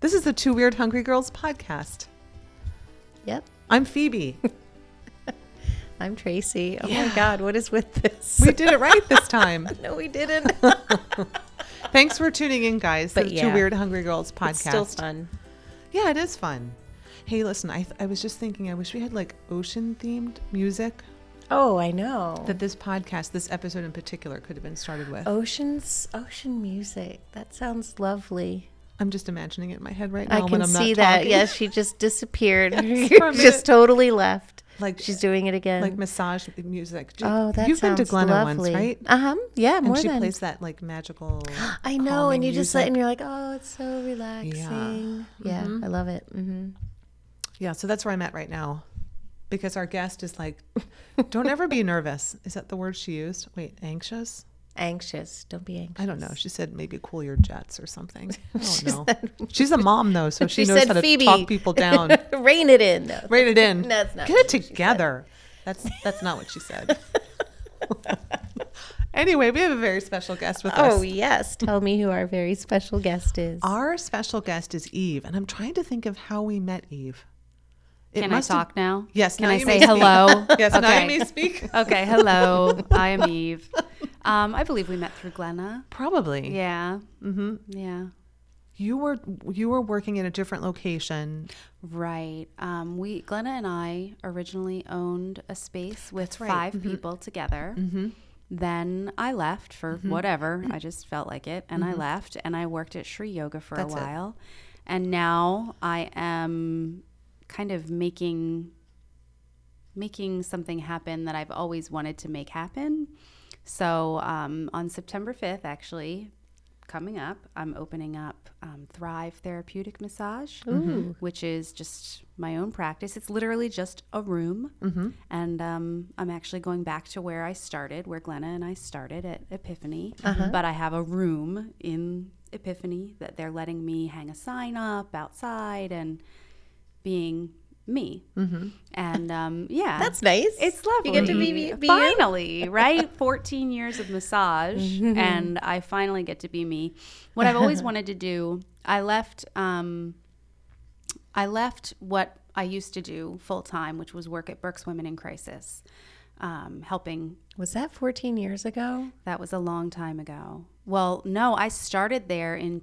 This is the Two Weird Hungry Girls podcast. Yep. I'm Phoebe. I'm Tracy. Oh Yeah. my God, what is with this? We did it right this time. no, we didn't. Thanks for tuning in, guys. But the Two. Weird Hungry Girls podcast. It's still fun. Yeah, it is fun. Hey, listen, I, I was just thinking, I wish we had like ocean themed music Oh, I know. that this podcast, this episode in particular, could have been started with. Oceans, ocean music. That sounds lovely. I'm just imagining it in my head right now I when can I'm see not that. talking. Yes, she just disappeared. Yes, for a minute. just totally left. Like She's doing it again. like massage music. Do- oh, that You've been to Glenna lovely. once, right? Uh huh. Yeah, more And she than. plays that like magical. I know, and you just sit music. and you're like, oh, it's so relaxing. Yeah, Mhm. I love it. Mm-hmm. Yeah, so that's where I'm at right now. Because our guest is like, don't ever be nervous. Is that the word she used? Wait, anxious? Anxious. Don't be anxious. I don't know. She said maybe cool your jets or something. I don't know. She's a mom though, so she, She knows said, how to "Phoebe." talk people down. Rein it in. No. Rein it in. That's not Get what it she said. together. That's that's not what she said. anyway, we have a very special guest with Oh, us. Oh yes. Tell me who our very special guest is. Our special guest is Eve, and I'm trying to think of how we met Eve. It Can I must have- talk now? Yes, Can now I you say may hello? Yes, now you may speak. Okay, hello. I am Eve. Um, I believe we met through Glenna. Probably. Yeah, Mm-hmm. yeah, You were you were working in a different location. right. Um, we Glenna and I originally owned a space with right. 5 people together. Mm-hmm. Then I left for whatever. I just felt like it, and I left, and I worked at Sri Yoga for That's it. a while, and now I am kind of making making something happen that I've always wanted to make happen. So um, on September 5th, actually, coming up, I'm opening up um, Thrive Therapeutic Massage, Ooh. which is just my own practice. It's literally just a room. Mm-hmm. And um, I'm actually going back to where I started, where Glenna and I started at Epiphany. Uh-huh. But I have a room in Epiphany that they're letting me hang a sign up outside and being me. Mm-hmm. And um, yeah, That's nice. it's lovely. You get to be, be, you. finally, right? 14 years of massage, Mm-hmm. and I finally get to be me. What I've always wanted to do, I left. Um, I left what I used to do full time, which was work at Berks Women in Crisis, um, helping. Was that 14 years ago? That was a long time ago. Well, no, I started there in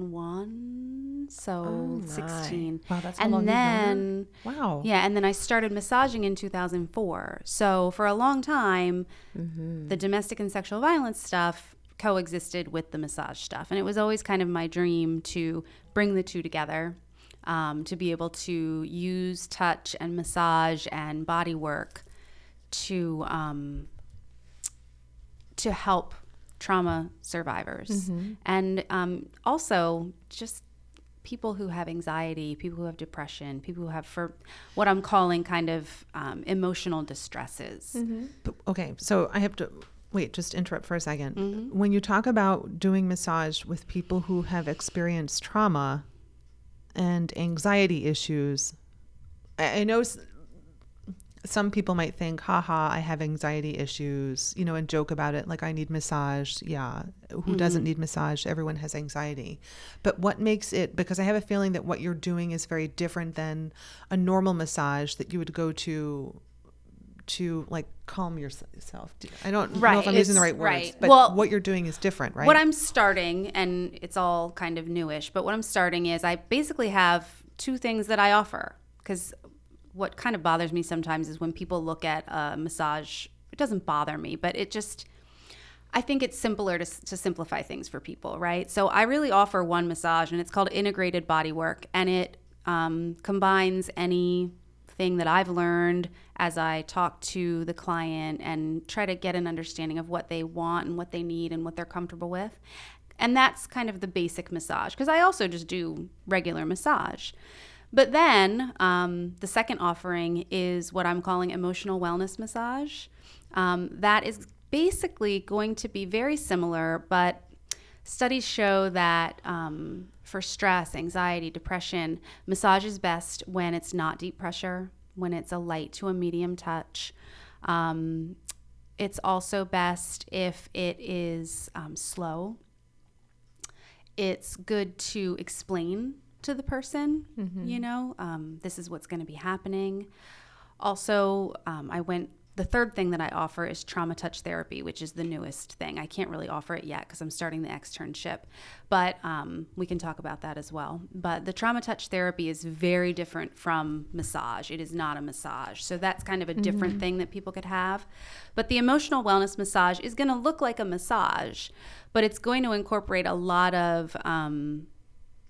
2001, so Oh, 16. Wow, that's and then Wow. yeah, and then I started massaging in 2004. So for a long time, Mm-hmm. the domestic and sexual violence stuff coexisted with the massage stuff. And it was always kind of my dream to bring the two together, um, to be able to use touch and massage and body work to um, to help trauma survivors and um, also just people who have anxiety, people who have depression, people who have for what I'm calling kind of um, emotional distresses. But- okay, so I have to wait. Just interrupt for a 2nd Mm-hmm. When you talk about doing massage with people who have experienced trauma and anxiety issues, I, I know. s- Some people might think, haha, I have anxiety issues, you know, and joke about it like I need massage. Yeah. Who doesn't mm-hmm. need massage? Everyone has anxiety. But what makes it, because I have a feeling that what you're doing is very different than a normal massage that you would go to to like calm yourself. I don't know if I'm using the right words, right. but Well, what you're doing is different, right? What I'm starting, and it's all kind of newish, but what I'm starting is I basically have two things that I offer. Because what kind of bothers me sometimes is when people look at a massage, it doesn't bother me, but it just, I think it's simpler to, to simplify things for people, right? So I really offer one massage, and it's called Integrated Body Work, and it um, combines anything that I've learned as I talk to the client and try to get an understanding of what they want and what they need and what they're comfortable with. And that's kind of the basic massage, because I also just do regular massage. But then um, the second offering is what I'm calling emotional wellness massage. Um, that is basically going to be very similar, but studies show that um, for stress, anxiety, depression, massage is best when it's not deep pressure, when it's a light to a medium touch. Um, it's also best if it is um, slow it's good to explain to the person, you know, um, this is what's going to be happening. Also, um, I went. The third thing that I offer is trauma touch therapy, which is the newest thing. I can't really offer it yet because I'm starting the externship, but um, we can talk about that as well. But the trauma touch therapy is very different from massage. It is not a massage. So that's kind of a different thing that people could have. But the emotional wellness massage is going to look like a massage, but it's going to incorporate a lot of um,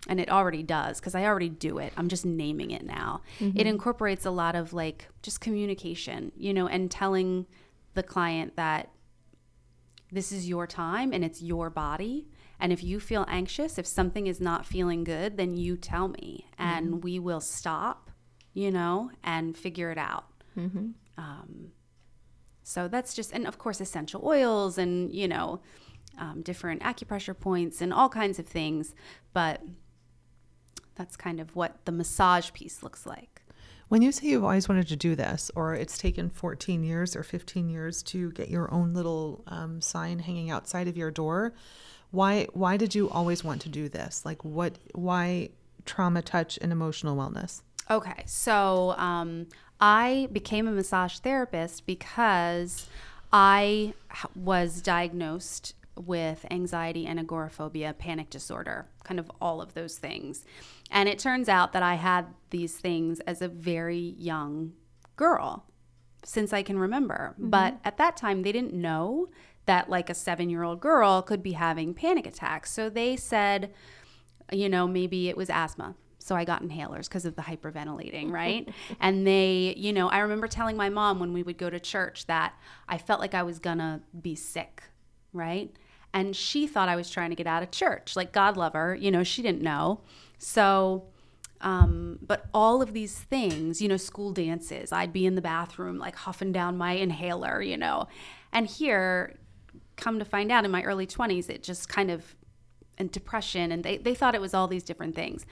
and it already does because I already do it. I'm just naming it now. It incorporates a lot of like just communication, you know, and telling the client that this is your time and it's your body. And if you feel anxious, if something is not feeling good, then you tell me and we will stop, you know, and figure it out. Um, so that's just, and of course, essential oils and, you know, um, different acupressure points and all kinds of things. But that's kind of what the massage piece looks like. When you say you've always wanted to do this, or it's taken 14 years or 15 years to get your own little um, sign hanging outside of your door, why why did you always want to do this? Like, what? Why trauma touch and emotional wellness? Okay, so um, I became a massage therapist because I was diagnosed with anxiety and agoraphobia, panic disorder, kind of all of those things. And it turns out that I had these things as a very young girl since I can remember. Mm-hmm. But at that time, they didn't know that like a seven year old girl could be having panic attacks. So they said, you know, maybe it was asthma. So I got inhalers because of the hyperventilating, right? and they, you know, I remember telling my mom when we would go to church that I felt like I was gonna be sick, right? And she thought I was trying to get out of church. Like, God love her, you know, she didn't know. So, um, but all of these things, you know, school dances, I'd be in the bathroom, like huffing down my inhaler, you know. And here, come to find out in my early 20s, it just kind of, and depression, and they, they thought it was all these different things.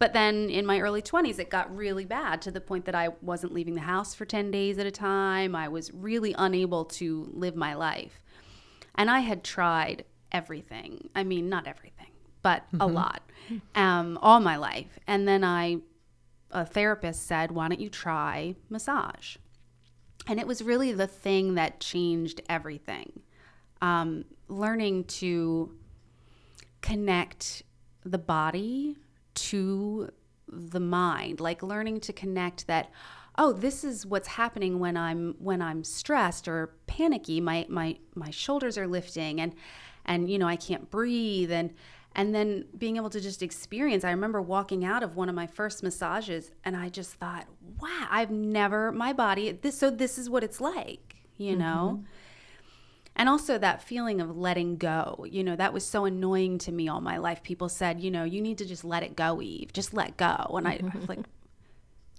But then in my early 20s, it got really bad to the point that I wasn't leaving the house for 10 days at a time. I was really unable to live my life. And I had tried everything. I mean, not everything, but a lot, um, all my life. And then I, a therapist said, why don't you try massage? And it was really the thing that changed everything. Um, learning to connect the body to the mind, like learning to connect that oh this is what's happening when i'm when i'm stressed or panicky my my my shoulders are lifting and and you know i can't breathe and and then being able to just experience i remember walking out of one of my first massages and i just thought wow i've never my body this so this is what it's like you know? Mm-hmm. And also that feeling of letting go you know that was so annoying to me all my life. People said you know you need to just let it go eve. Just let go. And i, I was like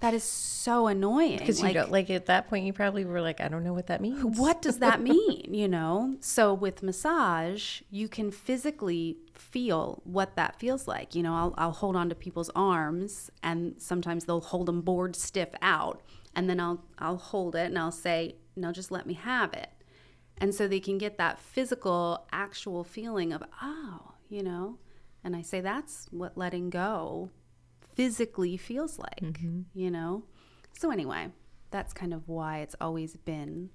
that is so annoying Because you don't like at that point, you probably were like, I don't know what that means. what does that mean you know? So with massage you can physically feel what that feels like. You know I'll, I'll hold on to people's arms and sometimes they'll hold them board stiff out and then i'll i'll hold it and i'll say no just let me have it. And so they can get that physical actual feeling of oh you know? And i say that's what letting go physically feels like you know? So anyway that's kind of why it's always been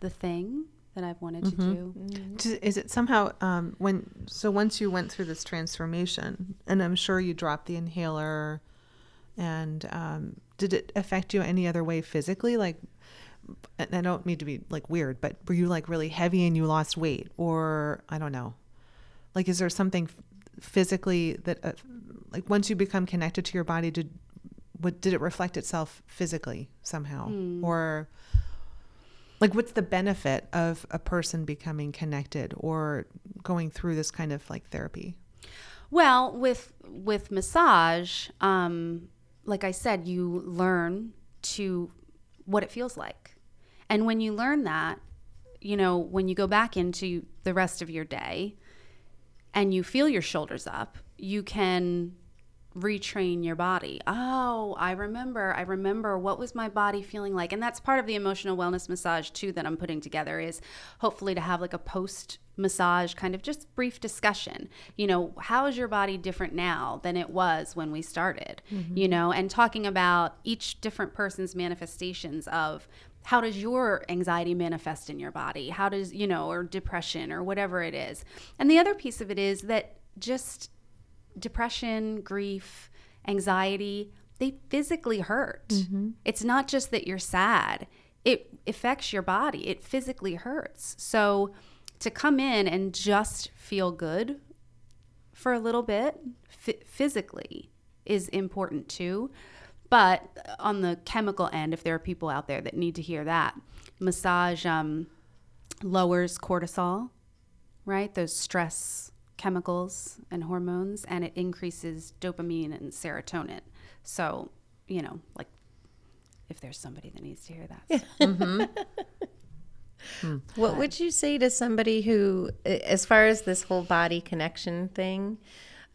the thing that i've wanted to do. Does- Is it somehow um, when so once you went through this transformation, and I'm sure you dropped the inhaler, and um, did it affect you any other way physically? Like, and I don't mean to be like weird, but were you like really heavy and you lost weight, or I don't know, like is there something f- physically that uh, like once you become connected to your body, did what did it reflect itself physically somehow, or like what's the benefit of a person becoming connected or going through this kind of like therapy? Well, with with massage, um, like I said, you learn to what it feels like, and when you learn that, you know, when you go back into the rest of your day, and you feel your shoulders up, you can retrain your body. Oh, I remember. I remember what was my body feeling like. And that's part of the emotional wellness massage too that I'm putting together is hopefully to have like a post massage kind of just brief discussion. You know, how is your body different now than it was when we started? Mm-hmm. You know, and talking about each different person's manifestations of how does your anxiety manifest in your body? How does, you know, or depression or whatever it is. And the other piece of it is that just depression, grief, anxiety, they physically hurt. Mm-hmm. It's not just that you're sad, it affects your body, it physically hurts. So to come in and just feel good for a little bit f- physically is important too. But on the chemical end, if there are people out there that need to hear that, massage um, lowers cortisol, right? Those stress chemicals and hormones, and it increases dopamine and serotonin. So, you know, like if there's somebody that needs to hear that. What would you say to somebody who, as far as this whole body connection thing,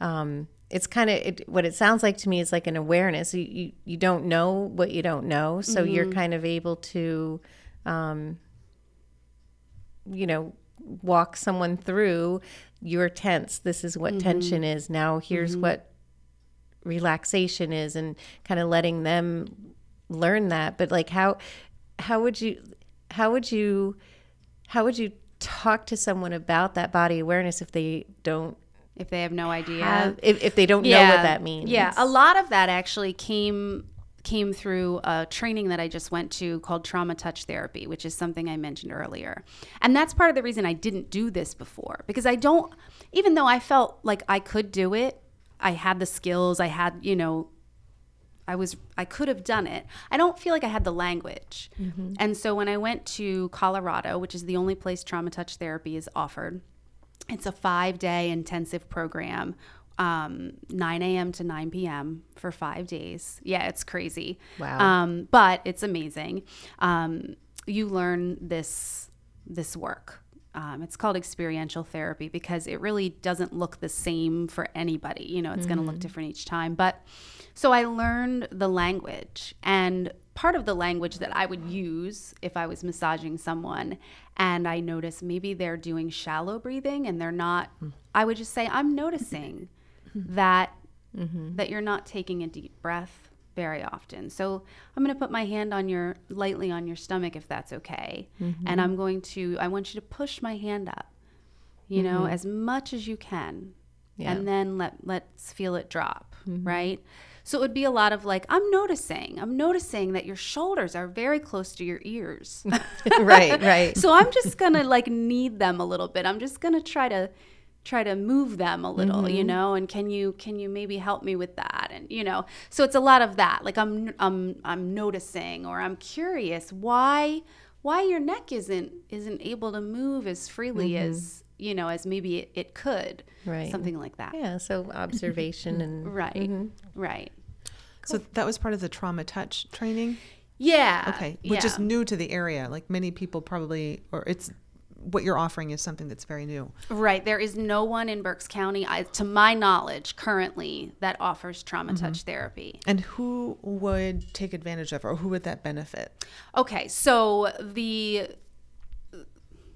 um, it's kind of it, what it sounds like to me is like an awareness. You, you you don't know what you don't know, so you're mm-hmm. kind of able to, um, you know, walk someone through. You're tense. This is what tension mm-hmm. is. Now here's mm-hmm. what relaxation is, and kind of letting them learn that. But like how how would you how would you how would you talk to someone about that body awareness if they don't If they have no idea. have if, if they don't know what that means Yeah, a lot of that actually came came through a training that I just went to called trauma touch therapy, which is something I mentioned earlier. And that's part of the reason I didn't do this before because I don't even though I felt like I could do it, I had the skills, I had, you know, I was I could have done it. I don't feel like I had the language. Mm-hmm. And so when I went to Colorado, which is the only place trauma touch therapy is offered, it's a five day intensive program, um, 9 a.m. to 9 p.m. for five days. Yeah, it's crazy. Wow. Um, but it's amazing. Um, you learn this this work. Um, it's called experiential therapy because it really doesn't look the same for anybody. You know, it's going to look different each time. But so I learned the language, and part of the language that I would use if I was massaging someone, and I notice maybe they're doing shallow breathing and they're not. Hmm. I would just say, I'm noticing that mm-hmm. that you're not taking a deep breath very often. So I'm going to put my hand on your lightly on your stomach if that's okay. And mm-hmm. I'm going to I want you to push my hand up. You know, mm-hmm. as much as you can. Yeah. And then let let's feel it drop, Mm-hmm. right? So it would be a lot of like I'm noticing. I'm noticing that your shoulders are very close to your ears. right right so I'm just going to like knead them a little bit. I'm just going to try to try to move them a little, you mm-hmm. know, and can you can you maybe help me with that? And you know, so it's a lot of that. Like I'm I'm I'm noticing or I'm curious why why your neck isn't isn't able to move as freely mm-hmm. as, you know, as maybe it, it could. Right. Something like that. yeah so observation and Right. Mm-hmm. Right. So that was part of the trauma touch training. Yeah. Okay, which is new to the area. Like many people probably, or it's what you're offering is something that's very new. Right. There is no one in Berks County, I, to my knowledge, currently that offers trauma mm-hmm. touch therapy. And who would take advantage of, or who would that benefit? Okay, so the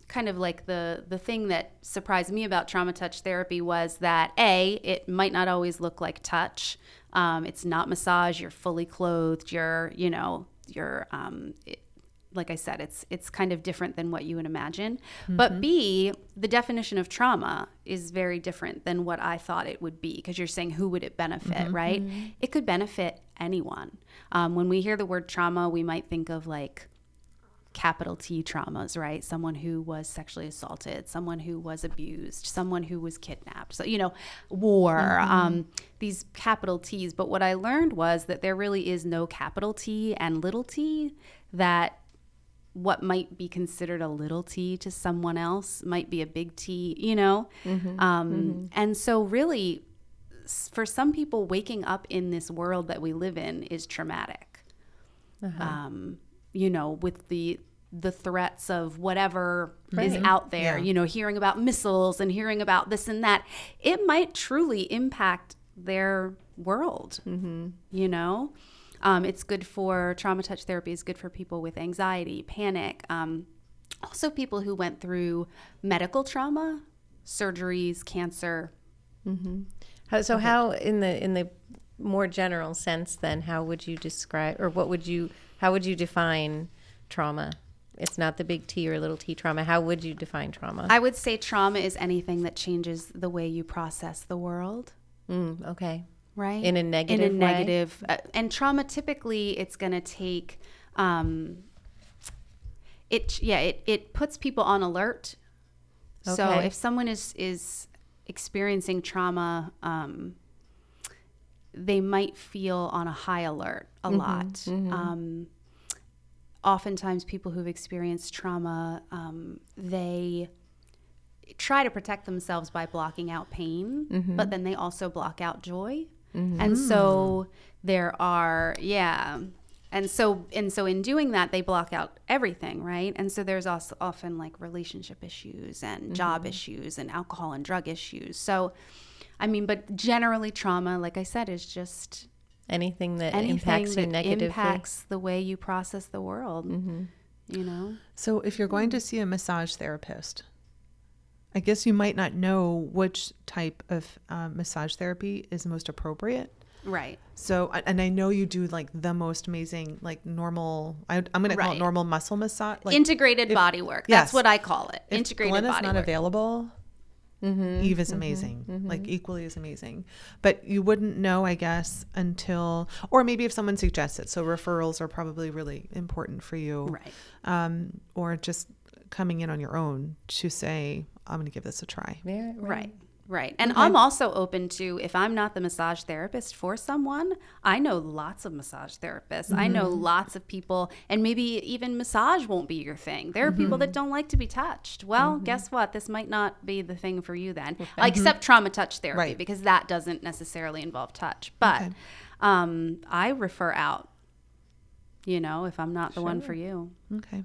kind of like the the thing that surprised me about trauma touch therapy was that a it might not always look like touch. Um, it's not massage. You're fully clothed. You're you know you're um, it, like I said, it's it's kind of different than what you would imagine. But B, the definition of trauma is very different than what I thought it would be because you're saying who would it benefit, right? It could benefit anyone. Um, when we hear the word trauma, we might think of like capital T traumas, right? Someone who was sexually assaulted, someone who was abused, someone who was kidnapped. So, you know, war, um, these capital T's. But what I learned was that there really is no capital T and little t, that what might be considered a little t to someone else might be a big T, you know? Um, And so, really, for some people, waking up in this world that we live in is traumatic um, you know, with the the threats of whatever is out there, Yeah. you know, hearing about missiles and hearing about this and that, it might truly impact their world. You know, um, it's good for trauma touch therapy is good for people with anxiety, panic, um, also people who went through medical trauma, surgeries, cancer. How, so how in the in the more general sense then how would you describe or what would you how would you define trauma? It's not the big T or little T trauma. How would you define trauma? I would say trauma is anything that changes the way you process the world. Mm, okay. right In a negative in a negative uh, and trauma typically it's going to take um it yeah it it puts people on alert Okay. so if someone is is experiencing trauma um they might feel on a high alert a Mm-hmm, lot um oftentimes people who've experienced trauma um, they try to protect themselves by blocking out pain, Mm-hmm. but then they also block out joy. And so there are, yeah. And so and so in doing that they block out everything, right? And so there's also often like relationship issues and job Mm-hmm. issues and alcohol and drug issues. So I mean, but generally trauma, like I said, is just Anything that anything impacts you that negatively. impacts the way you process the world. Mm-hmm. You know? So if you're going to see a massage therapist, I guess you might not know which type of um, massage therapy is most appropriate. Right. So, and I know you do like the most amazing, like normal. I, I'm going to call Right. it normal muscle massage. Like Integrated if- body work. yes. That's what I call it. if Integrated Glenn is not work. available, Mm-hmm. Eve is amazing, like equally as amazing. But you wouldn't know, I guess, until, or maybe if someone suggests it. So referrals are probably really important for you, Right. um, or just coming in on your own to say, "I'm going to give this a try." Yeah, Right. Right. And I'm also open to if I'm not the massage therapist for someone, I know lots of massage therapists. I know Mm-hmm. lots of people and maybe even massage won't be your thing. There are people Mm-hmm. that don't like to be touched. Well, guess what? This might not be the thing for you then. Except trauma touch therapy Right. because that doesn't necessarily involve touch. But Okay. um, I refer out, you know, if I'm not the one for you. Okay,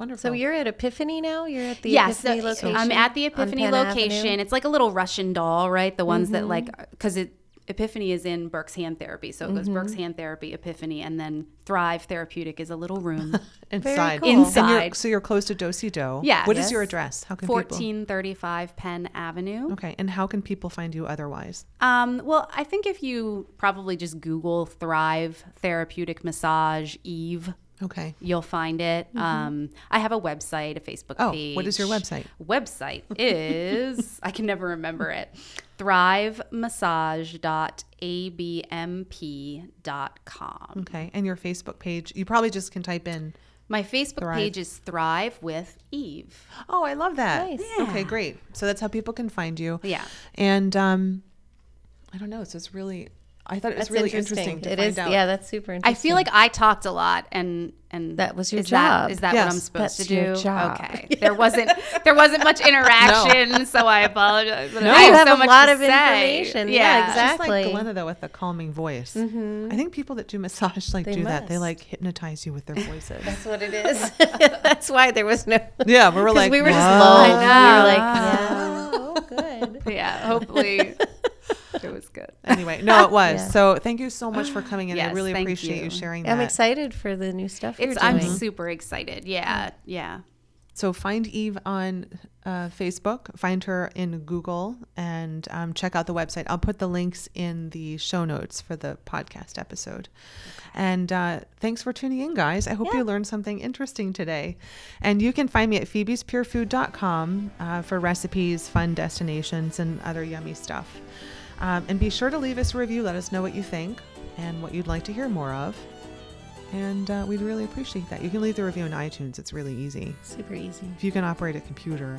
wonderful. So you're at Epiphany now? You're at the yes, Epiphany so- location? I'm at the Epiphany location. Avenue? Mm-hmm. It's like a little Russian doll, right? The ones that like because it Epiphany is in Berks Hand Therapy, so it goes Mm-hmm. Berks Hand Therapy, Epiphany, and then Thrive Therapeutic is a little room, inside. cool. And you're- Inside. so you're close to Dosie Dough. Yes. What is your address? How can people? fourteen thirty five Penn Avenue. Okay, and how can people find you otherwise? Um, well, I think if you probably just Google Thrive Therapeutic Massage Eve. Okay. You'll find it. Um, I have a website, a Facebook Oh, page. what is your website? Website is I can never remember it. Thrivemassage.abmp.com. Okay, and your Facebook page. You probably just can type in. My Facebook Thrive. page is Thrive with Eve. Oh, I love that. Nice. Okay, great. So that's how people can find you. Yeah. And um, I don't know. So it's really. I thought it was That's really interesting, to It find is, out. yeah, that's super interesting. I feel like I talked a lot and and That was your is job. is that what I'm supposed that's to your do? job. Okay. There wasn't there wasn't much interaction, so I apologize. But No. I You have have so a much lot to of say. information. Yeah, exactly. Just like Exactly. Glenna though with a calming voice. Mm-hmm. I think people that do massage like They do that. They like hypnotise you with their voices. That's what it is. that's why there was no. yeah, we were 'cause like we were just "Whoa." lulled. I We were like, yeah, oh, good. Yeah, hopefully it was good. Anyway, no, it was. Yeah. So thank you so much for coming in. I really appreciate you. you. sharing that. I'm excited for the new stuff It's you're I'm super excited. Yeah, yeah. So find Eve on uh, Facebook, find her in Google, and um, check out the website. I'll put the links in the show notes for the podcast episode. And uh, thanks for tuning in, guys. I hope you learned something interesting today. And you can find me at phoebespurefood.com uh, for recipes, fun destinations, and other yummy stuff. Um, and be sure to leave us a review. Let us know what you think and what you'd like to hear more of. And uh, we'd really appreciate that. You can leave the review in iTunes. It's really easy. Super easy. If you can operate a computer.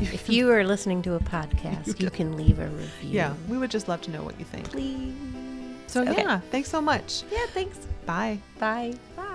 If you are listening to a podcast, you can leave a review. Yeah, we would just love to know what you think. Please. So, Okay. yeah, thanks so much. Yeah, thanks. Bye. Bye. Bye.